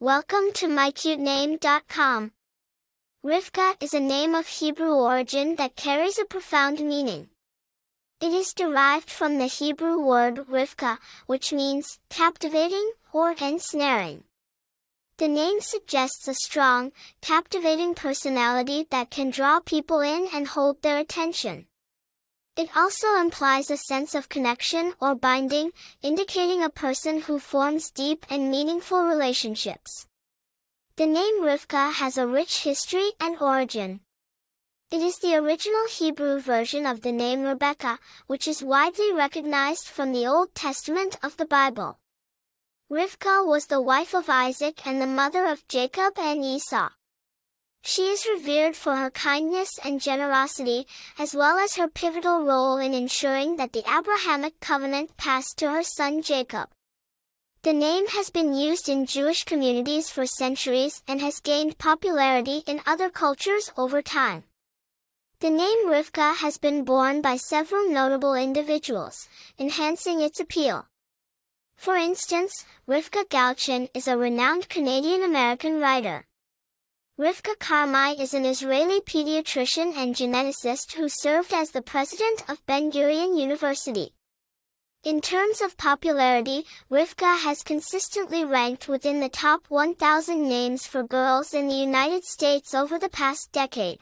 Welcome to mycutename.com. Rivka is a name of Hebrew origin that carries a profound meaning. It is derived from the Hebrew word rivka, which means captivating or ensnaring. The name suggests a strong, captivating personality that can draw people in and hold their attention. It also implies a sense of connection or binding, indicating a person who forms deep and meaningful relationships. The name Rivka has a rich history and origin. It is the original Hebrew version of the name Rebecca, which is widely recognized from the Old Testament of the Bible. Rivka was the wife of Isaac and the mother of Jacob and Esau. She is revered for her kindness and generosity, as well as her pivotal role in ensuring that the Abrahamic covenant passed to her son Jacob. The name has been used in Jewish communities for centuries and has gained popularity in other cultures over time. The name Rivka has been borne by several notable individuals, enhancing its appeal. For instance, Rivka Galchen is a renowned Canadian-American writer. Rivka Carmi is an Israeli pediatrician and geneticist who served as the president of Ben-Gurion University. In terms of popularity, Rivka has consistently ranked within the top 1,000 names for girls in the United States over the past decade.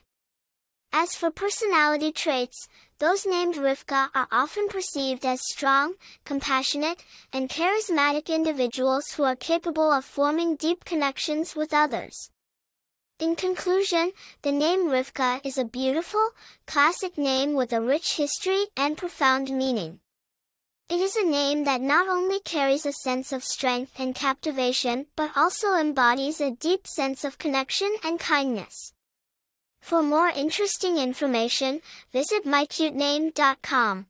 As for personality traits, those named Rivka are often perceived as strong, compassionate, and charismatic individuals who are capable of forming deep connections with others. In conclusion, the name Rivka is a beautiful, classic name with a rich history and profound meaning. It is a name that not only carries a sense of strength and captivation, but also embodies a deep sense of connection and kindness. For more interesting information, visit mycutename.com.